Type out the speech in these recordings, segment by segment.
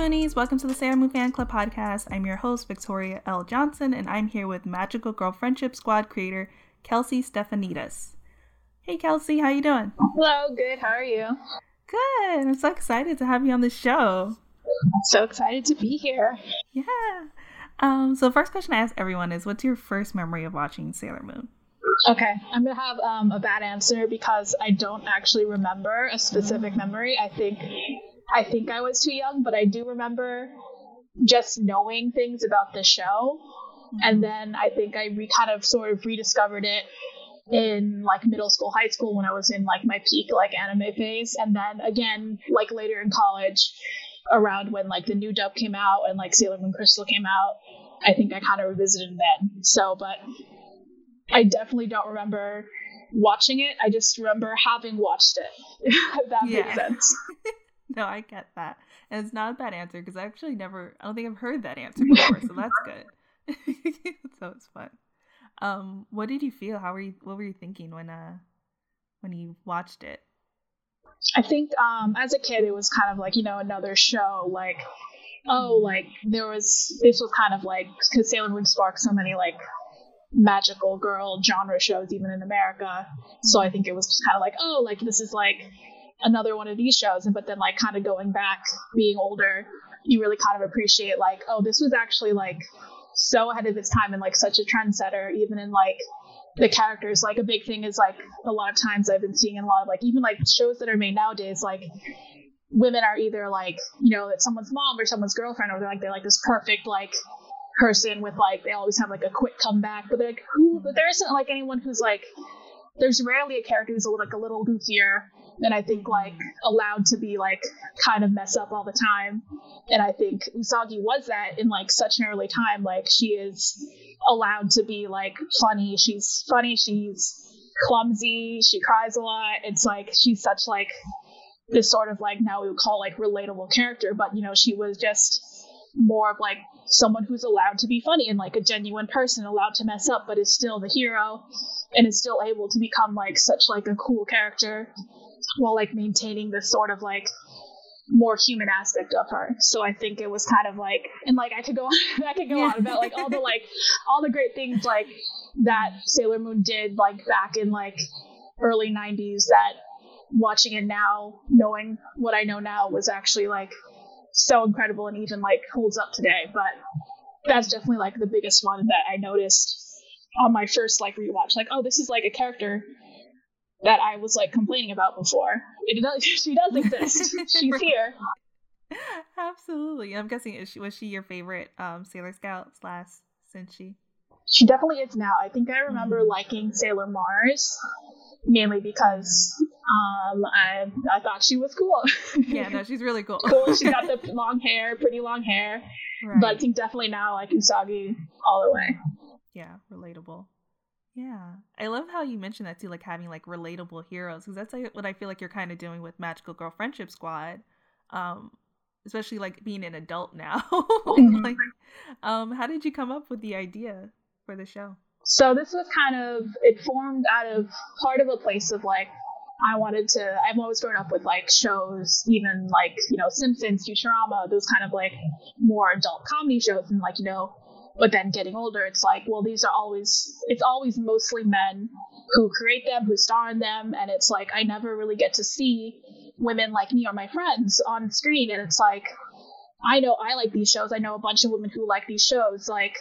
Moonies. Welcome to the Sailor Moon Fan Club podcast. I'm your host, Victoria L. Johnson, and I'm here with Magical Girl Friendship Squad creator, Kelsey Stephanides. Hey, Kelsey, how you doing? Hello, good. How are you? Good. I'm so excited to have you on the show. So excited to be here. Yeah. Um, so first question I ask everyone is what's your first memory of watching Sailor Moon? Okay, I'm gonna have um, a bad answer because I don't actually remember a specific memory. I think I think I was too young, but I do remember just knowing things about the show. And mm-hmm. then I think I re- kind of sort of rediscovered it in like middle school, high school when I was in like my peak like anime phase, and then again like later in college, around when like the new dub came out and like Sailor Moon Crystal came out. I think I kind of revisited it then. So, but I definitely don't remember watching it. I just remember having watched it. if that Yeah. makes sense. no, I get that. And it's not a bad answer because I actually never, I don't think I've heard that answer before, so that's good. so it's fun. Um, what did you feel? How were you, what were you thinking when, uh, when you watched it? I think um, as a kid, it was kind of like you know another show. Like, oh, like there was this was kind of like because Sailor Moon sparked so many like magical girl genre shows even in America. So I think it was just kind of like oh, like this is like another one of these shows. But then like kind of going back, being older, you really kind of appreciate like oh, this was actually like so ahead of its time and like such a trendsetter, even in like the characters. Like a big thing is like a lot of times I've been seeing in a lot of like even like shows that are made nowadays, like women are either like you know it's someone's mom or someone's girlfriend, or they're like they're like this perfect like person with like they always have like a quick comeback, but they're like who? But there isn't like anyone who's like there's rarely a character who's a, like a little goofier and I think like mm-hmm. allowed to be like kind of mess up all the time. And I think Usagi was that in like such an early time. Like she is allowed to be like funny. She's funny. She's clumsy. She cries a lot. It's like she's such like this sort of like now we would call like relatable character, but you know she was just more of like someone who's allowed to be funny and like a genuine person allowed to mess up but is still the hero and is still able to become like such like a cool character while like maintaining this sort of like more human aspect of her. So I think it was kind of like and like I could go on I could go Yeah. on about like all the like all the great things like that Sailor Moon did like back in like early 90s that watching it now knowing what I know now was actually like so incredible and even like holds up today but that's definitely like the biggest one that I noticed on my first like rewatch like oh this is like a character that I was like complaining about before it does she does exist she's here Absolutely. I'm guessing is she was she your favorite um Sailor Scout slash Senshi? She definitely is now. I think I remember Mhm. liking Sailor Mars mainly because um I I thought she was cool. Yeah, no, she's really cool. cool. She got the long hair, pretty long hair. Right. But I think definitely now like Usagi all the way. yeah, relatable. Yeah, I love how you mentioned that too, like having like relatable heroes, because that's like what I feel like you're kind of doing with Magical Girl Friendship Squad, um, especially like being an adult now. Mhm. like, um, how did you come up with the idea for the show? So this was kind of it formed out of part of a place of like I wanted to I've always grown up with like shows, even like, you know, Simpsons, Futurama, those kind of like more adult comedy shows and like, you know, but then getting older it's like, well these are always it's always mostly men who create them, who star in them, and it's like I never really get to see women like me or my friends on screen and it's like I know I like these shows. I know a bunch of women who like these shows like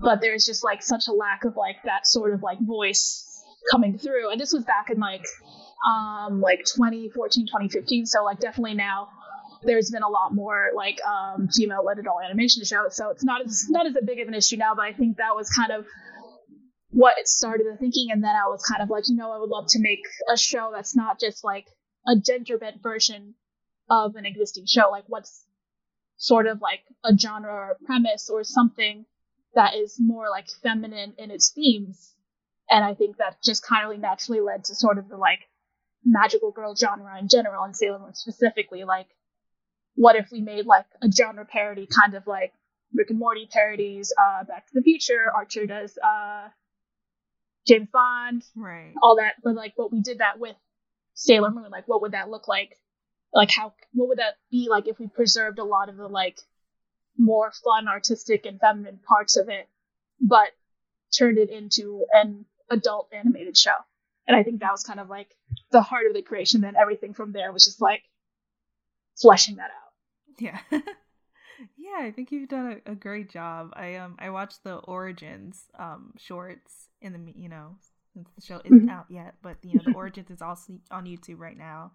but there's just like such a lack of like that sort of like voice coming through and this was back in like um like 2014 2015 so like definitely now there's been a lot more like um female led adult animation shows so it's not as not as a big of an issue now but i think that was kind of what started the thinking and then i was kind of like you know i would love to make a show that's not just like a gender bent version of an existing show like what's sort of like a genre or a premise or something that is more like feminine in its themes. And I think that just kind of naturally led to sort of the like magical girl genre in general and Sailor Moon specifically. Like, what if we made like a genre parody, kind of like Rick and Morty parodies, uh, Back to the Future, Archer does uh, James Bond, Right. all that. But like, but we did that with Sailor Moon. Like, what would that look like like how what would that be like if we preserved a lot of the like more fun, artistic, and feminine parts of it, but turned it into an adult animated show. And I think that was kind of like the heart of the creation. Then everything from there was just like fleshing that out. Yeah. yeah, I think you've done a, a, great job. I um I watched the origins um shorts in the you know since the show isn't mm-hmm. out yet, but you know the origins is also on YouTube right now.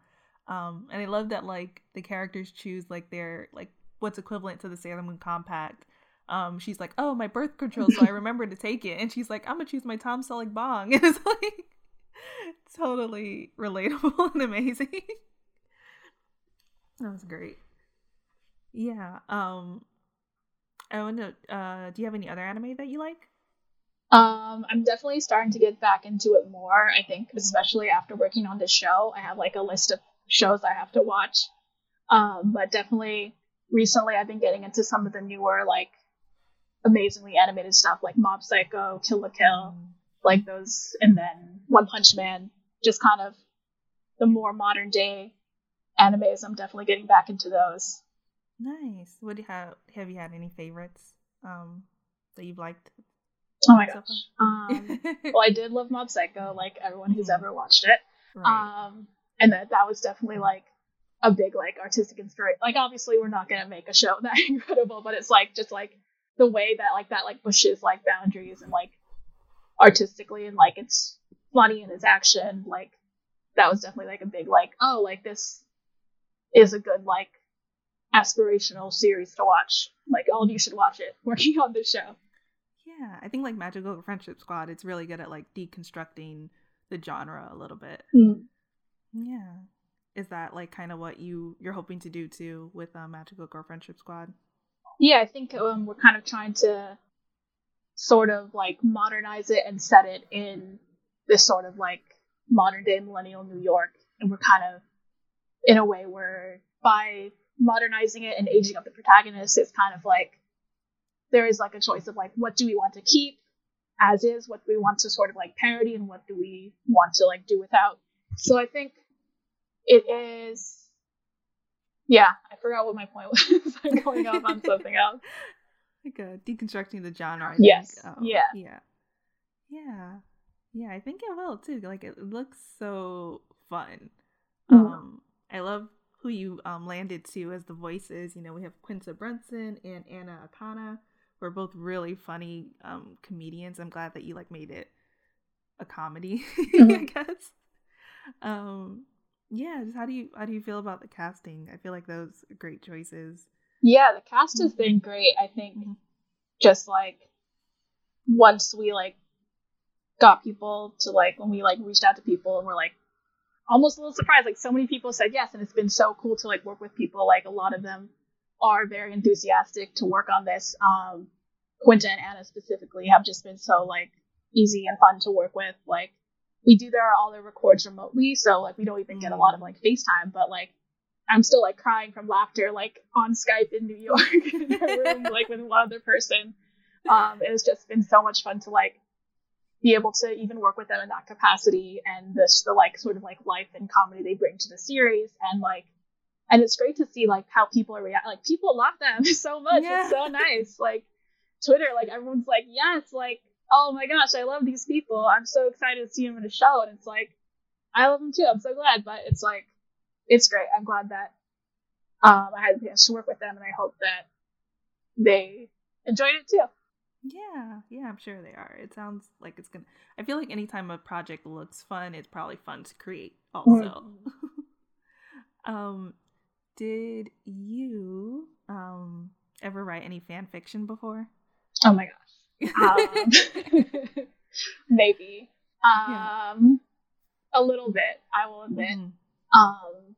Um and I love that like the characters choose like their like what's equivalent to the Sailor Moon Compact. Um, she's like, "Oh, my birth control," so I remember to take it, and she's like, "I'm gonna choose my Tom Selleck bong," and it's like totally relatable and amazing. that was great. Yeah. Um, I want to. Uh, do you have any other anime that you like? Um, I'm definitely starting to get back into it more. I think, mm-hmm. especially after working on this show, I have like a list of shows I have to watch. Um, but definitely recently I've been getting into some of the newer like amazingly animated stuff like Mob Psycho, Kill la Kill, mm. like those, and then One Punch Man. Just kind of the more modern day animes. I'm definitely getting back into those. Nice. What do you have? Have you had any favorites um, that you've liked? Oh my gosh. um, well, I did love Mob Psycho, like everyone who's mm-hmm. ever watched it. Right. Um, and that that was definitely like a big like artistic inspiration. Like obviously we're not gonna make a show that incredible, but it's like just like the way that like that like pushes like boundaries and like artistically and like it's funny and its action. Like that was definitely like a big like oh like this is a good like aspirational series to watch. Like all of you should watch it. Working on this show. Yeah, I think like Magical Friendship Squad, it's really good at like deconstructing the genre a little bit. Mm. Yeah is that like kind of what you you're hoping to do too with uh, Magical Girl Friendship Squad? Yeah, I think um, we're kind of trying to sort of like modernize it and set it in this sort of like modern day millennial New York, and we're kind of in a way where by modernizing it and aging up the protagonist, it's kind of like there is like a choice of like what do we want to keep as is, what do we want to sort of like parody, and what do we want to like do without. So I think it is. Yeah, I forgot what my point was. I'm going off on something else. Like uh, deconstructing the genre. I yes. Think. Oh, yeah. Yeah. Yeah. Yeah, I think it will too. Like it looks so fun. Mm. Um, I love who you um landed to as the voices. You know, we have Quinta Brunson and Anna Akana. We're both really funny um comedians. I'm glad that you like made it a comedy. Mm-hmm. I guess. Um, yeah, just how do you how do you feel about the casting? I feel like those are great choices. Yeah, the cast has been mm-hmm. great. I think mm-hmm. just like once we like got people to like when we like reached out to people and we're like almost a little surprised like so many people said yes and it's been so cool to like work with people like a lot of them are very enthusiastic to work on this um quinta and anna specifically have just been so like easy and fun to work with like we do their all their records remotely, so like we don't even get a lot of like FaceTime, but like I'm still like crying from laughter like on Skype in New York in a room like with one other person. Um, it's just been so much fun to like be able to even work with them in that capacity and this the like sort of like life and comedy they bring to the series and like and it's great to see like how people are react like people love them so much. Yeah. It's so nice. Like Twitter, like everyone's like, yes, like oh my gosh, I love these people. I'm so excited to see them in a show. And it's like, I love them too. I'm so glad. But it's like, it's great. I'm glad that um, I had the chance to work with them, and I hope that they enjoyed it too. Yeah, yeah, I'm sure they are. It sounds like it's gonna. I feel like anytime a project looks fun, it's probably fun to create. Also, mm-hmm. um, did you um ever write any fan fiction before? Oh my gosh um, maybe. Um, yeah. A little bit, I will admit. Mm-hmm. Um,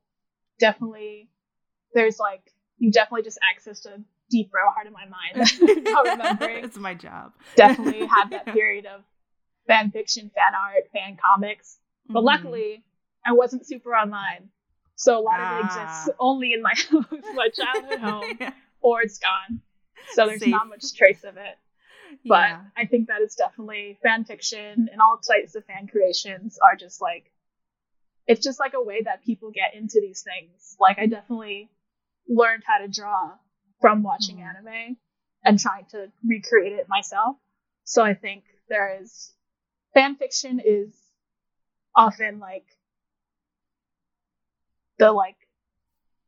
definitely, there's like, you definitely just accessed a deep part of my mind not remembering. it's my job. definitely had that period of fan fiction, fan art, fan comics. But mm-hmm. luckily, I wasn't super online. So a lot ah. of it exists ah. only in my house, my childhood home, yeah. or it's gone. So there's Safe. not much trace of it. But yeah. I think that is definitely fan fiction and all types of fan creations are just like it's just like a way that people get into these things. Like I definitely learned how to draw from watching mm. anime and trying to recreate it myself. So I think there is fan fiction is often like the like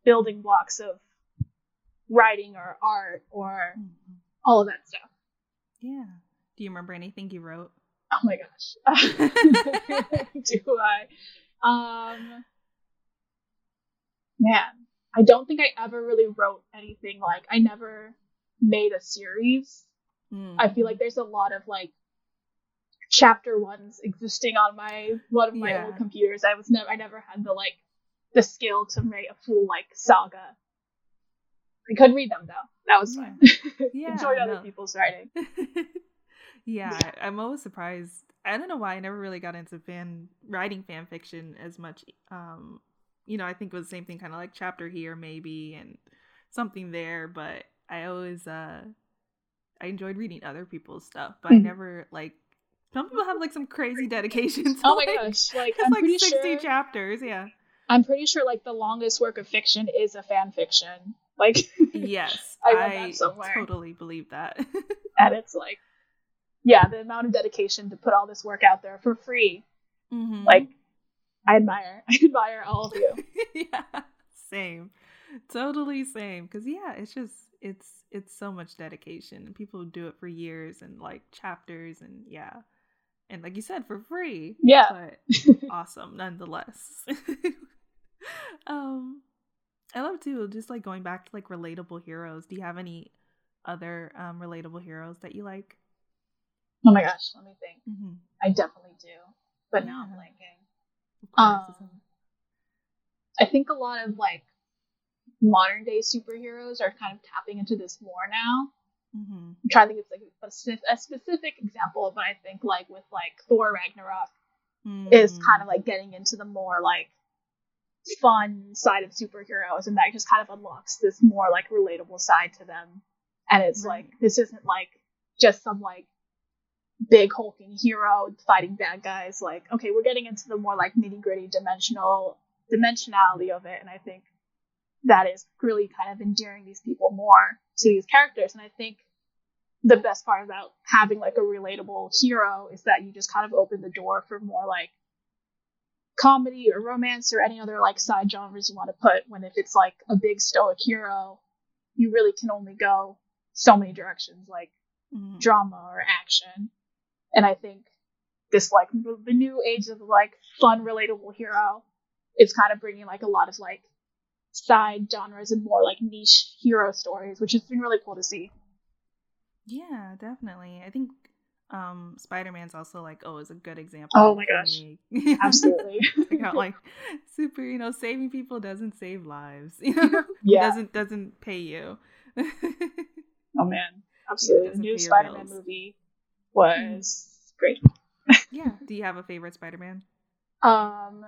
building blocks of writing or art or mm-hmm. all of that stuff. Yeah. Do you remember anything you wrote? Oh my gosh. Do I? Um Man, I don't think I ever really wrote anything like I never made a series. Mm. I feel like there's a lot of like chapter ones existing on my one of my yeah. old computers. I was never I never had the like the skill to make a full like saga. I could read them though. That was fun. Yeah. Enjoyed other no. people's writing. yeah, I'm always surprised. I don't know why I never really got into fan writing fan fiction as much. Um, you know, I think it was the same thing, kind of like chapter here maybe and something there, but I always uh I enjoyed reading other people's stuff, but mm-hmm. I never like some people have like some crazy dedications. oh my like, gosh, like I'm like pretty 60 sure, chapters, yeah. I'm pretty sure like the longest work of fiction is a fan fiction. Like yes, I I. Totally believe that. and it's like, yeah, the amount of dedication to put all this work out there for free. Mm-hmm. Like, I admire. I admire all of you. yeah, same, totally same. Because yeah, it's just it's it's so much dedication, and people do it for years and like chapters, and yeah, and like you said, for free. Yeah, but awesome nonetheless. um I love too, just like going back to like relatable heroes. Do you have any other um relatable heroes that you like? Oh my gosh, let me think. Mm-hmm. I definitely do, but yeah. now I'm blanking. Um, I think a lot of like modern day superheroes are kind of tapping into this more now. Mm-hmm. I'm trying to think of like a, a, specific example, but I think like with like Thor Ragnarok mm-hmm. is kind of like getting into the more like fun side of superheroes and that just kind of unlocks this more like relatable side to them and it's right. like this isn't like just some like big hulking hero fighting bad guys like okay we're getting into the more like nitty gritty dimensional dimensionality of it and i think that is really kind of endearing these people more to these characters and i think the best part about having like a relatable hero is that you just kind of open the door for more like comedy or romance or any other like side genres you want to put when if it's like a big stoic hero you really can only go so many directions like mm-hmm. drama or action and i think this like the new age of like fun relatable hero is kind of bringing like a lot of like side genres and more like niche hero stories which has been really cool to see. Yeah definitely. I think um spider-man's also like oh is a good example oh my gosh. absolutely. Like like super you know saving people doesn't save lives you know? Yeah. Doesn't doesn't pay you. Oh man. Absolutely. New spider-man bills. movie was great yeah do you have a favorite spider-man um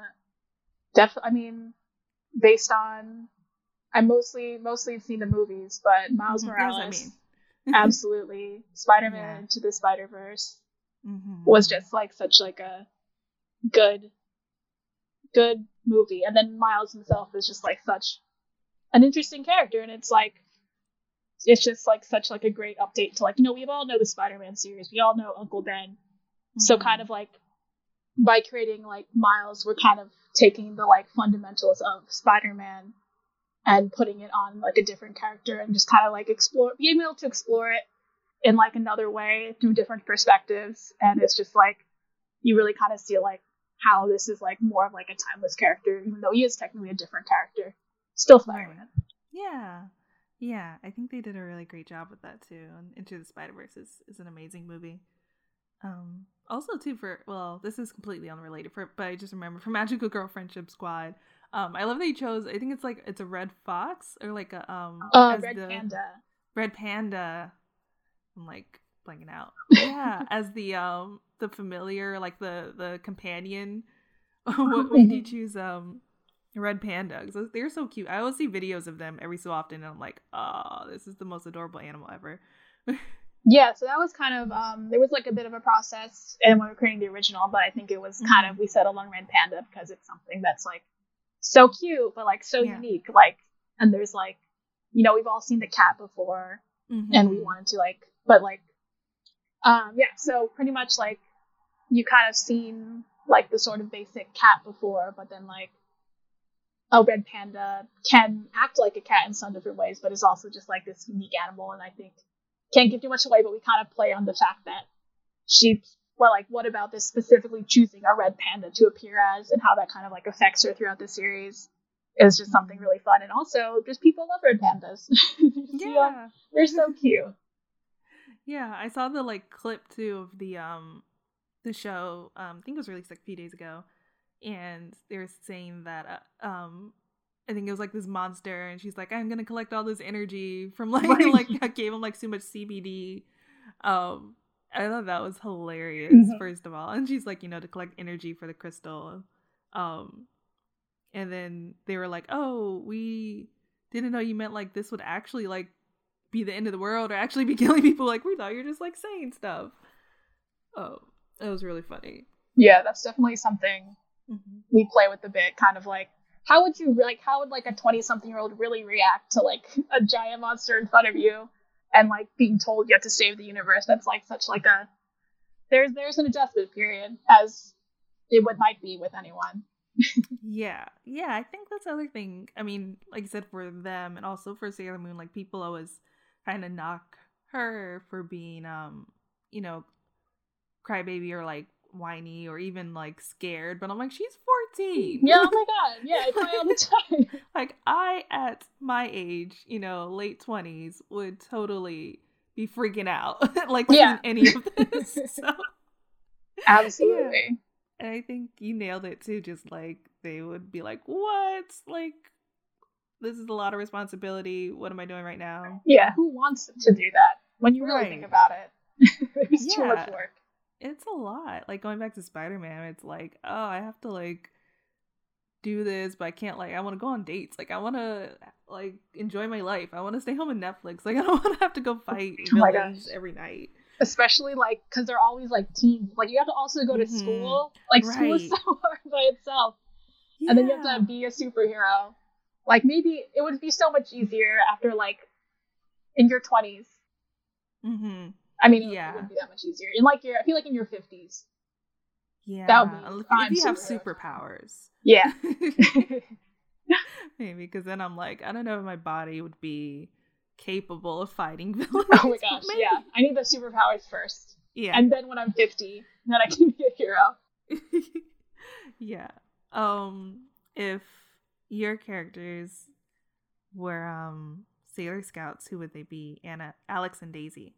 definitely i mean based on i mostly mostly seen the movies but miles mm-hmm. morales I mean absolutely spider-man yeah. into the spider-verse mm-hmm. was just like such like a good good movie and then miles himself is just like such an interesting character and it's like it's just like such like a great update to like you know we all know the spider-man series. We all know uncle ben. Mm-hmm. so kind of like by creating like miles we're kind of taking the like fundamentals of spider-man and putting it on like a different character and just kind of like explore being able to explore it in like another way through different perspectives. And it's just like you really kind of see like how this is like more of like a timeless character even though he is technically a different character. Still spider-man. Yeah yeah i think they did a really great job with that too and into the spider-verse is, is an amazing movie um also too for well this is completely unrelated for but i just remember for magical girl friendship squad um, I love that you chose. I think it's like it's a red fox or like a um. Uh, red panda. Red panda. I'm like blanking out. Yeah, as the um the familiar like the the companion. what did you choose um red panda? Because they're so cute. I always see videos of them every so often, and I'm like, oh, this is the most adorable animal ever. Yeah, so that was kind of um, there was like a bit of a process, and when we were creating the original, but I think it was kind of we settled on Red Panda because it's something that's like so cute, but like so Yeah. unique. Like, and there's like, you know, we've all seen the cat before, and we wanted to like, but like, um, yeah. So pretty much like you kind of seen like the sort of basic cat before, but then like a red panda can act like a cat in some different ways, but is also just like this unique animal. And I think can't give too much away, but we kind of play on the fact that she, well, like what about this specifically choosing a red panda to appear as, and how that kind of like affects her throughout the series is just something really fun. And also, just people love red pandas. Know, Yeah. they're so cute. Yeah, I saw the like clip too of the um the show. Um, I think it was released like a few days ago, and they were saying that uh, um I think it was like this monster, and she's like, I'm gonna collect all this energy from like like I gave him like so much CBD. Um, I thought that was hilarious. Mhm. First of all, and she's like, you know, to collect energy for the crystal. Um, and then they were like, oh, we didn't know you meant like this would actually like be the end of the world or actually be killing people. Like we thought you're just like saying stuff. Oh, it was really funny. Yeah, that's definitely something Mm-hmm. we play with the bit. Kind of like, how would you like? How would like a twenty-something year old really react to like a giant monster in front of you, and like being told you have to save the universe? That's like such like a there's there's an adjustment period as it would might be with anyone. Yeah, yeah. I think that's the other thing. I mean, like I said, for them and also for Sailor Moon, like people always kind of knock her for being, um, you know, crybaby or like whiny or even like scared. But I'm like, she's 14. Yeah, oh my god, yeah, I cry all the time. like I at my age, you know, late twenties, would totally be freaking out, like Yeah. any of this. so, Absolutely. and I think you nailed it too. Just like they would be like, "What? Like this is a lot of responsibility. What am I doing right now?" Yeah, who wants to do that when you really think about it? There's too much work. It's a lot. Like going back to Spider Man, it's like, oh, I have to like do this, but I can't like I want to go on dates. Like I want to like enjoy my life. I want to stay home and Netflix. Like I don't want to have to go fight Oh villains every night. especially like because they're always like teams. Like you have to also go to Mhm. school. Like school is so hard by itself, and then you have to be a superhero. Like maybe it would be so much easier after like in your twenties. Mhm. I mean, Yeah. it wouldn't be that much easier. In like your, I feel like in your fifties. Yeah. That would be If- you have superpowers. Yeah. Maybe because then I'm like, I don't know if my body would be capable of fighting villains. oh my gosh. maybe. Yeah. I need the superpowers first, Yeah. and then when I'm fifty, then I can be a hero. yeah. Um if your characters were um Sailor Scouts, who would they be? Anna, Alex and Daisy.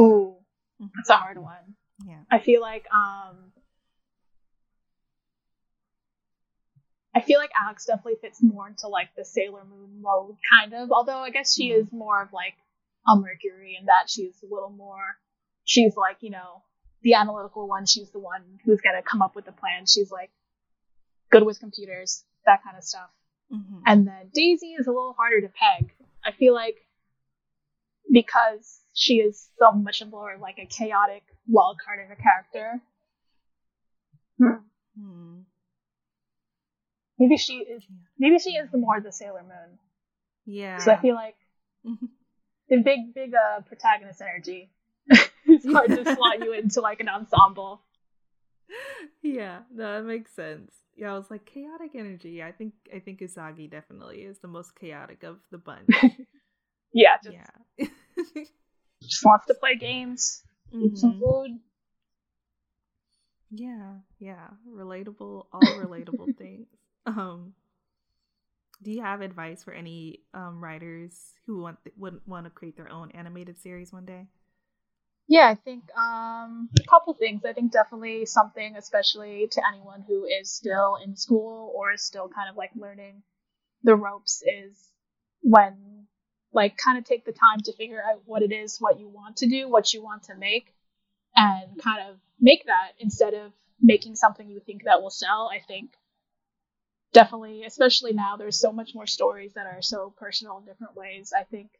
Ooh, Mhm. that's a hard one. Yeah. I feel like um I feel like Alex definitely fits more into like the Sailor Moon mode kind of. Although I guess she Mhm. is more of like a Mercury in that she's a little more she's like, you know, the analytical one, she's the one who's gonna come up with the plan. She's like good with computers, that kind of stuff. Mhm. And then Daisy is a little harder to peg. I feel like because she is so much more like a chaotic wild card of a character. Hmm. Maybe she is. Maybe she is the more the Sailor Moon. Yeah. Because I feel like Mhm. the big, big uh, protagonist energy. it's hard to slot you into like an ensemble. yeah, no, that makes sense. Yeah, I was like chaotic energy. I think I think Usagi definitely is the most chaotic of the bunch. Yeah, just, yeah. Just wants to play games, eat some food. Yeah, yeah, relatable, all relatable things. Um, do you have advice for any um writers who want would want to create their own animated series one day? Yeah, I think um, a couple things. I think definitely something, especially to anyone who is still in school or is still kind of like learning the ropes, is when like kind of take the time to figure out what it is, what you want to do, what you want to make, and kind of make that instead of making something you think that will sell. I think definitely, especially now, there's so much more stories that are so personal in different ways. I think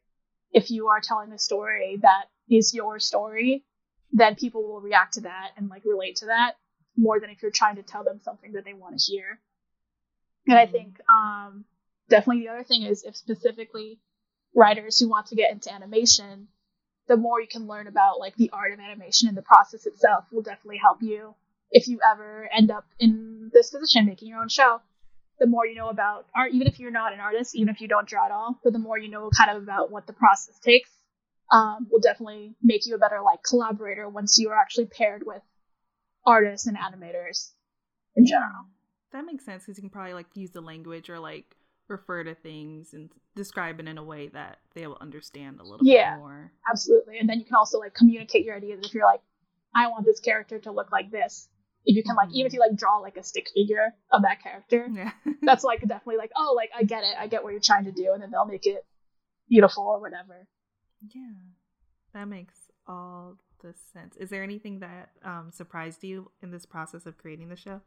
if you are telling a story that is your story, then people will react to that and like relate to that more than if you're trying to tell them something that they want to hear. And I think um, definitely the other thing is if specifically writers who want to get into animation, the more you can learn about like the art of animation and the process itself will definitely help you if you ever end up in this position making your own show the more you know about art, even if you're not an artist, even if you don't draw at all, but the more you know kind of about what the process takes, um, will definitely make you a better like collaborator once you are actually paired with artists and animators in general. That makes sense because you can probably like use the language or like refer to things and describe it in a way that they will understand a little yeah, bit more. Yeah, absolutely. And then you can also like communicate your ideas if you're like, I want this character to look like this if you can like even if you like draw like a stick figure of that character Yeah. that's like definitely like oh like i get it i get what you're trying to do and then they'll make it beautiful or whatever yeah. That makes all the sense. Is there anything that um, surprised you in this process of creating the show?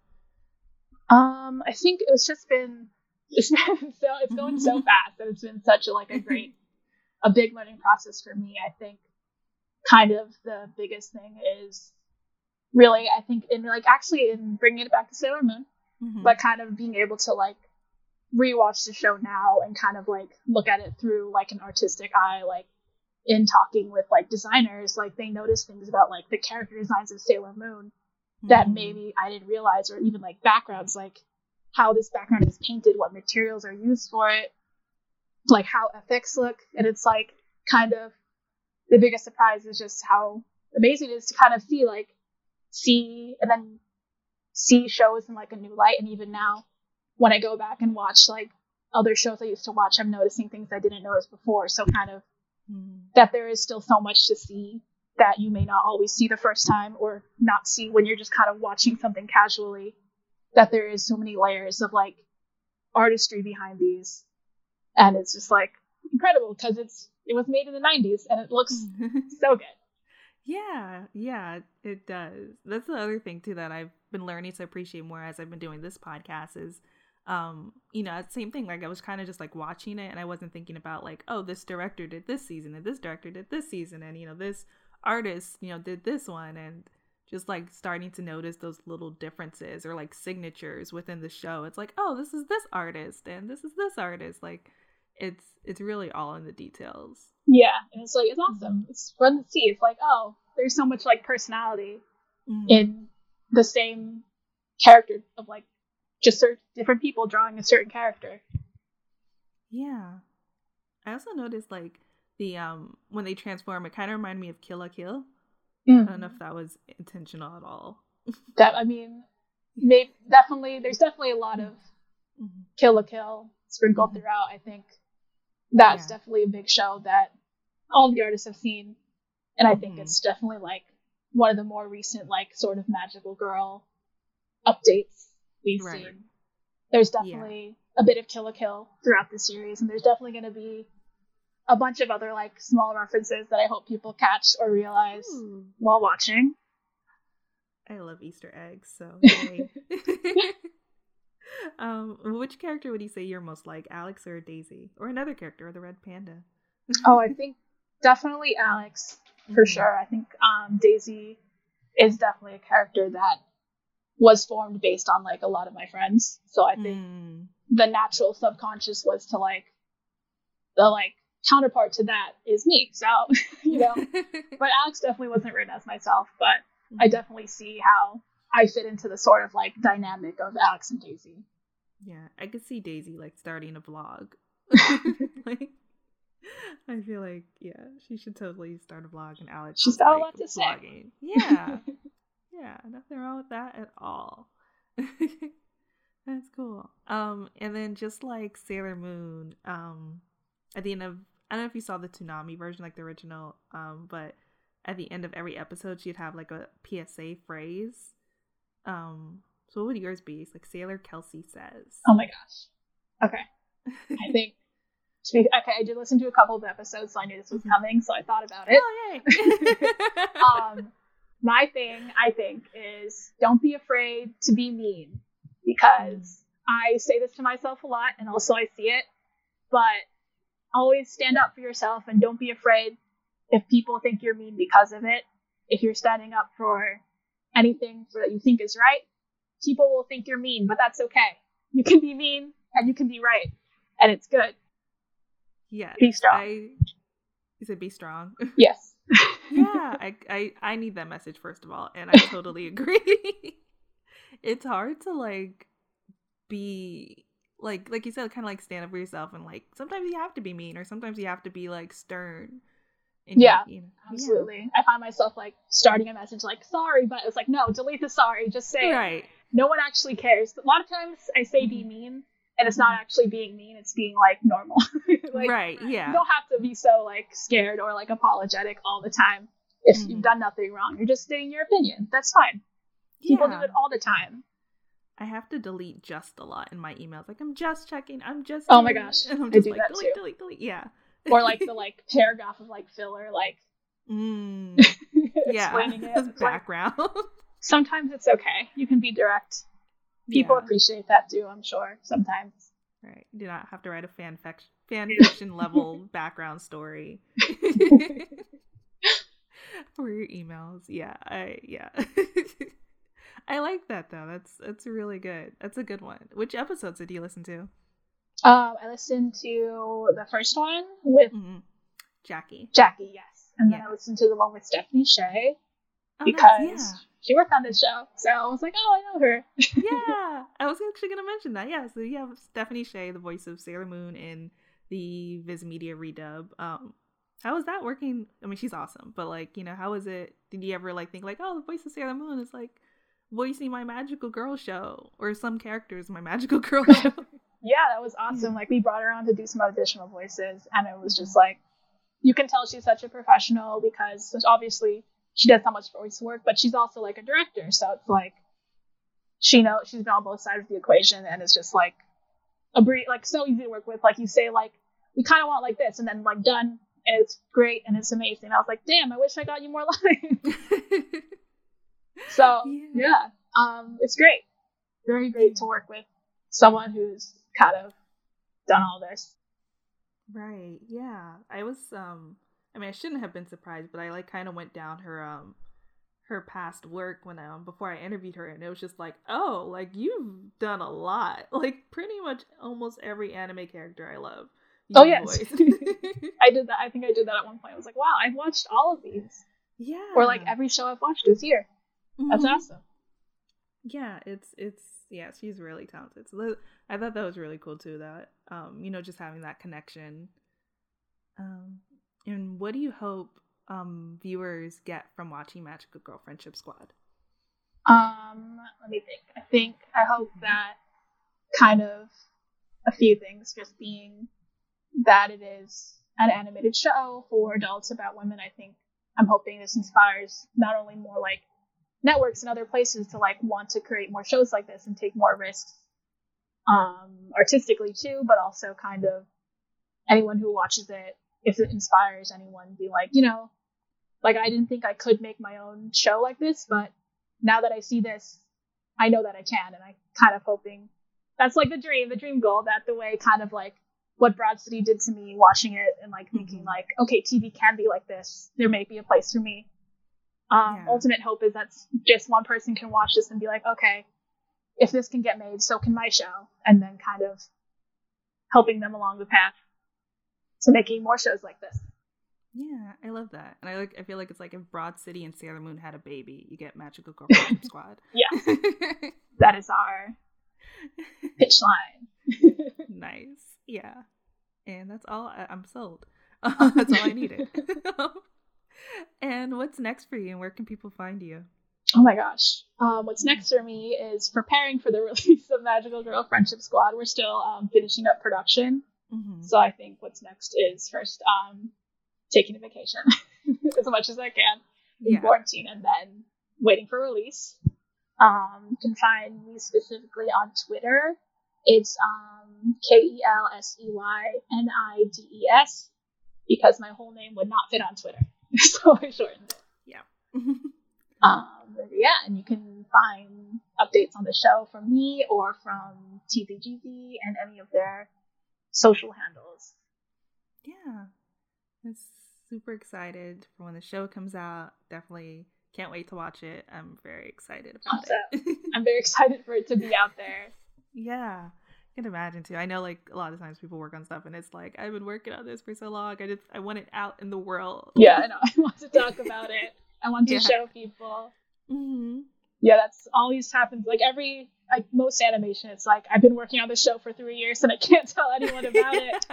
um i think it's just been it's been so it's going so fast and it's been such a like a great a big learning process for me i think kind of the biggest thing is really i think in like actually in bringing it back to sailor moon Mhm. but kind of being able to like rewatch the show now and kind of like look at it through like an artistic eye like in talking with like designers like they notice things about like the character designs of sailor moon that Mhm. maybe i didn't realize or even like backgrounds like how this background is painted what materials are used for it like how effects look. And it's like kind of the biggest surprise is just how amazing it is to kind of see like see and then see shows in like a new light. And even now when i go back and watch like other shows i used to watch i'm noticing things i didn't notice before. So kind of Mhm. that there is still so much to see that you may not always see the first time or not see when you're just kind of watching something casually that there is so many layers of like artistry behind these and it's just like incredible because it's it was made in the 90s and it looks so good Yeah, yeah, it does. That's the other thing too that I've been learning to appreciate more as I've been doing this podcast is um, you know, same thing. Like I was kind of just like watching it and I wasn't thinking about like, oh, this director did this season and this director did this season and you know, this artist, you know, did this one and just like starting to notice those little differences or like signatures within the show. It's like, oh, this is this artist and this is this artist. Like it's it's really all in the details. yeah and it's like it's awesome it's fun to see it's like oh there's so much like personality Mhm. in the same character of like just certain different people drawing a certain character Yeah. I also noticed like the um when they transform, it kind of reminded me of Kill la Kill. I don't know if that was intentional at all. that i mean maybe definitely there's definitely a lot of Mhm. Kill la Kill sprinkled Mhm. throughout i think that's Yeah. definitely a big show that all the artists have seen and i think Mhm. it's definitely like one of the more recent like sort of magical girl updates we've Right. seen there's definitely a bit of Kill la Kill throughout the series and there's definitely going to be a bunch of other like small references that i hope people catch or realize Ooh, while watching I love Easter eggs, so um, which character would you say you're most like, Alex or Daisy, or another character, or the Red Panda? oh i think definitely alex for Mhm. sure. I think um, Daisy is definitely a character that was formed based on like a lot of my friends. So I think Mm. the natural subconscious was to like the like counterpart to that is me. So you know, but Alex definitely wasn't written as myself, but I definitely see how I fit into the sort of like dynamic of Alex and Daisy. Yeah, I could see Daisy like starting a vlog. like, I feel like yeah, she should totally start a vlog, and Alex. She's got a like, lot to say. Yeah, yeah, nothing wrong with that at all. That's cool. Um, and then just like Sailor Moon, um, at the end of I don't know if you saw the Toonami version, like the original, um, but at the end of every episode, she'd have like a PSA phrase. Um, so what would yours be? It's like Sailor Kelsey says. Oh my gosh. Okay. I think be, okay, I did listen to a couple of episodes, so I knew this was Mhm. coming, so I thought about it. Oh yay! um, my thing, I think, is don't be afraid to be mean because I say this to myself a lot and also I see it, but always stand up for yourself and don't be afraid if people think you're mean because of it. If you're standing up for anything that you think is right, people will think you're mean, but that's okay. You can be mean and you can be right, and it's good. Yeah. Be strong. I, you said be strong. Yes. yeah, I, I I need that message first of all, and I totally agree. it's hard to like be like like you said, kind of like stand up for yourself, and like sometimes you have to be mean, or sometimes you have to be like stern. And yeah, you know, absolutely. Yeah. I find myself like starting a message like sorry, but it's like no, delete the sorry, just say right. No one actually cares. A lot of times I say be mm-hmm. mean, and it's not mm-hmm. actually being mean; it's being like normal. like, right? Yeah. You don't have to be so like scared or like apologetic all the time if mm-hmm. you've done nothing wrong. You're just stating your opinion. That's fine. People yeah. do it all the time. I have to delete just a lot in my emails. Like I'm just checking. I'm just. Oh my gosh! And I'm just like delete, delete, delete. Yeah. or like the like paragraph of like filler, like. Mm. yeah. Explaining it. background. Like, sometimes it's okay. You can be direct. People yeah. appreciate that too. I'm sure. Sometimes. Right. You do not have to write a fan fiction fan fiction level background story. for your emails. Yeah, I yeah. I like that though. That's that's really good. That's a good one. Which episodes did you listen to? Um, I listened to the first one with mm-hmm. Jackie. Jackie, yes, and yeah. then I listened to the one with Stephanie Sheh oh, because yeah. she worked on this show. So I was like, oh, I know her. yeah, I was actually gonna mention that. Yeah, so you have Stephanie Sheh, the voice of Sailor Moon in the Viz Media redub. Um, how was that working? I mean, she's awesome, but like, you know, how was it? Did you ever like think like, oh, the voice of Sailor Moon is like voicing my magical girl show, or some characters my magical girl show? yeah, that was awesome. Like, we brought her on to do some additional voices, and it was just like, you can tell she's such a professional because obviously she does so much voice work, but she's also like a director, so it's like she knows she's been on both sides of the equation, and it's just like a bre- like so easy to work with. Like you say, like we kind of want like this, and then like done and it's great and it's amazing. I was like, damn, I wish I got you more lines. So yeah. yeah, um, it's great. Very great to work with someone who's kind of done all this. Right. Yeah. I was um I mean I shouldn't have been surprised, but I like kind of went down her um her past work when um before I interviewed her and it was just like, "Oh, like you've done a lot." Like pretty much almost every anime character I love oh yes, I did that. I think I did that at one point. I was like, wow, I've watched all of these. Yeah. Or like every show I've watched this year. Mm-hmm. That's awesome. Yeah, it's it's yeah, she's really talented. So I thought that was really cool too. That um, you know, just having that connection. Um, and what do you hope um viewers get from watching Magical Girl Friendship Squad? Um, let me think. I think I hope that kind of a few things just being that it is an animated show for adults about women. I think I'm hoping this inspires not only more like networks and other places to like want to create more shows like this and take more risks um, artistically too, but also kind of anyone who watches it, if it inspires anyone, be like, you know, like I didn't think I could make my own show like this, but now that I see this, I know that I can, and I kind of hoping that's like the dream, the dream goal that the way kind of like what Broad City did to me watching it and like thinking mm-hmm. like, okay, TV can be like this. There may be a place for me. Um, yeah. Ultimate hope is that just one person can watch this and be like, okay, if this can get made, so can my show, and then kind of helping them along the path to making more shows like this. Yeah, I love that, and I like. I feel like it's like if Broad City and Sailor Moon had a baby, you get Magical Girl Squad. Yeah, that is our pitch line. nice. Yeah. And that's all I- am sold. that's all I needed. And what's next for you and where can people find you? Oh my gosh. Um, what's next for me is preparing for the release of Magical Girl Friendship Squad. We're still um, finishing up production. Mm-hmm. So I think what's next is first um, taking a vacation as much as I can in yeah. quarantine and then waiting for release. Um, you can find me specifically on Twitter it's um, K E L S E Y N I D E S because my whole name would not fit on Twitter, shortened it. Yeah. um, yeah, and you can find updates on the show from me or from TZGZ and any of their social handles. Yeah. I'm super excited for when the show comes out. Definitely can't wait to watch it. I'm very excited about awesome. it. I'm very excited for it to be out there. Yeah. Can imagine too. I know like a lot of times people work on stuff and it's like I've been working on this for so long. I just I want it out in the world. Yeah, I know. I want to talk about it. I want to yeah. show people. Mm-hmm. Yeah, that's always happens. Like every like most animation, it's like I've been working on this show for three years and I can't tell anyone about it.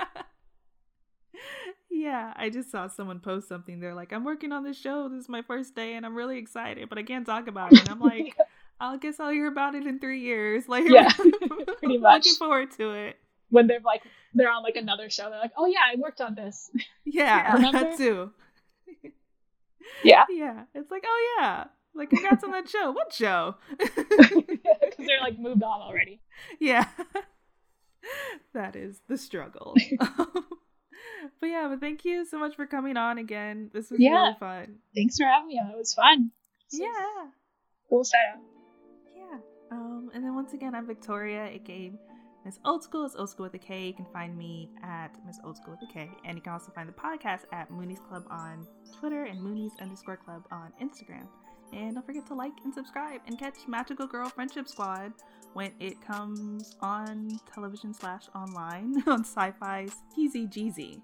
Yeah, I just saw someone post something. They're like, I'm working on this show. This is my first day and I'm really excited, but I can't talk about it. And I'm like, I guess I'll hear about it in three years. Like, yeah, pretty much. Looking forward to it. When they're like, they're on like another show. They're like, oh yeah, I worked on this. Yeah, yeah that too. yeah. Yeah. It's like, oh yeah. Like, congrats on that show. What show? Because they're like moved on already. Yeah. that is the struggle. but yeah, but thank you so much for coming on again. This was yeah. really fun. Thanks for having me on. It was fun. This yeah. Cool setup. Um, and then once again, I'm Victoria, aka Miss Old School. It's Old School with a K. You can find me at Miss Old School with a K. And you can also find the podcast at Mooney's Club on Twitter and Mooney's underscore club on Instagram. And don't forget to like and subscribe and catch Magical Girl Friendship Squad when it comes on television slash online on Syfy's Easy Jeezy.